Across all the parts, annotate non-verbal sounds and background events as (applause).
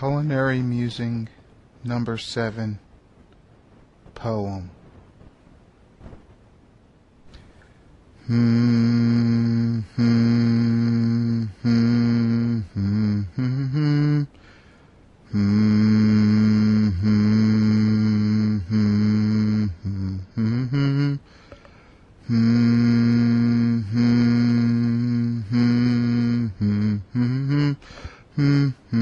Culinary Musing Number 7 Poem. Hmm, (laughs)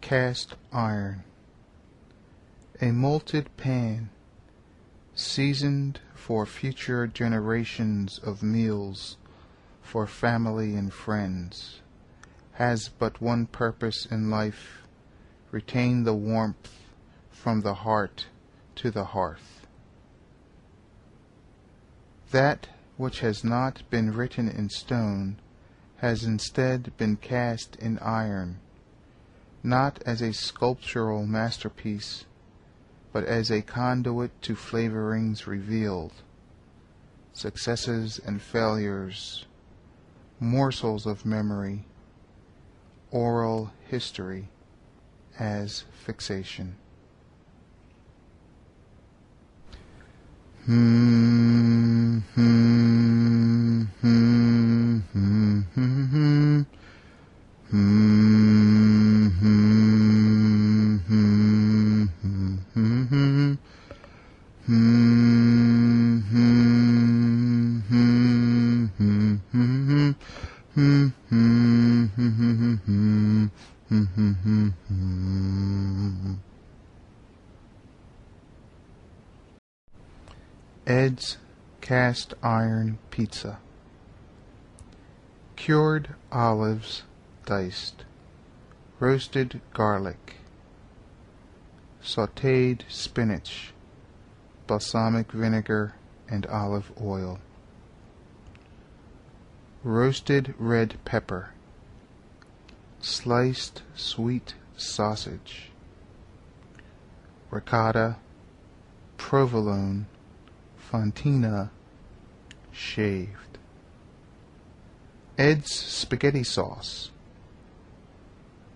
Cast iron. A molted pan, seasoned for future generations of meals for family and friends, has but one purpose in life retain the warmth from the heart to the hearth. That which has not been written in stone has instead been cast in iron, not as a sculptural masterpiece, but as a conduit to flavorings revealed, successes and failures, morsels of memory, oral history as fixation. Hmm, (laughs) Ed's Cast Iron Pizza. Cured olives diced, roasted garlic, sautéed spinach, balsamic vinegar and olive oil, roasted red pepper, sliced sweet sausage, ricotta, provolone, fontina, shaved. Ed's spaghetti sauce,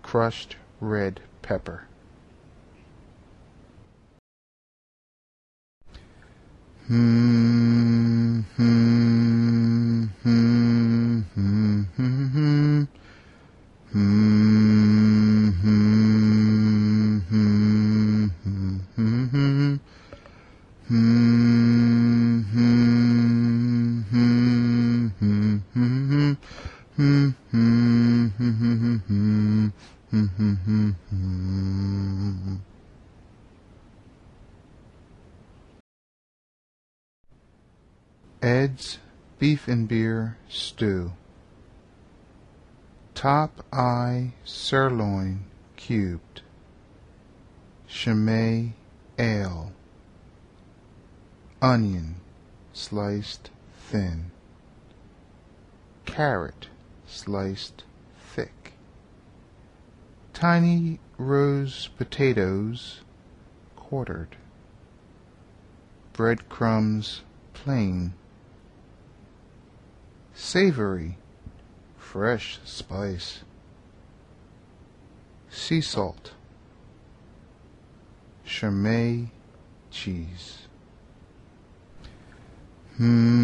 crushed red pepper. Hmm, hmm, Ed's Beef and Beer Stew. Top eye sirloin cubed. Chimay ale. Onion sliced thin. Carrot sliced thick. Tiny rose potatoes quartered. Breadcrumbs plain Savory fresh spice. Sea salt. Chimay cheese. Hmm,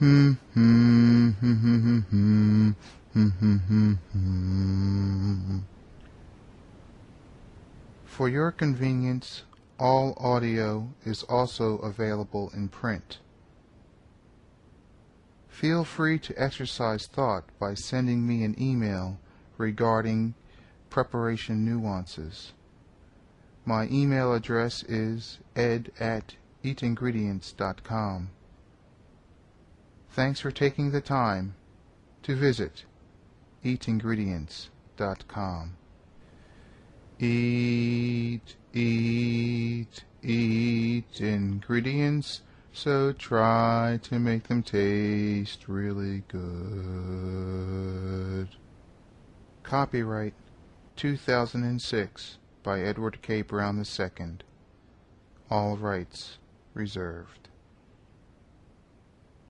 For your convenience, all audio is also available in print. Feel free to exercise thought by sending me an email regarding preparation nuances. My email address is ed at eatingredients.com. Thanks for taking the time to visit eatingredients.com. Eat eat, eat, ingredients, so try to make them taste really good. Copyright 2006 by Edward K. Brown II. All rights reserved.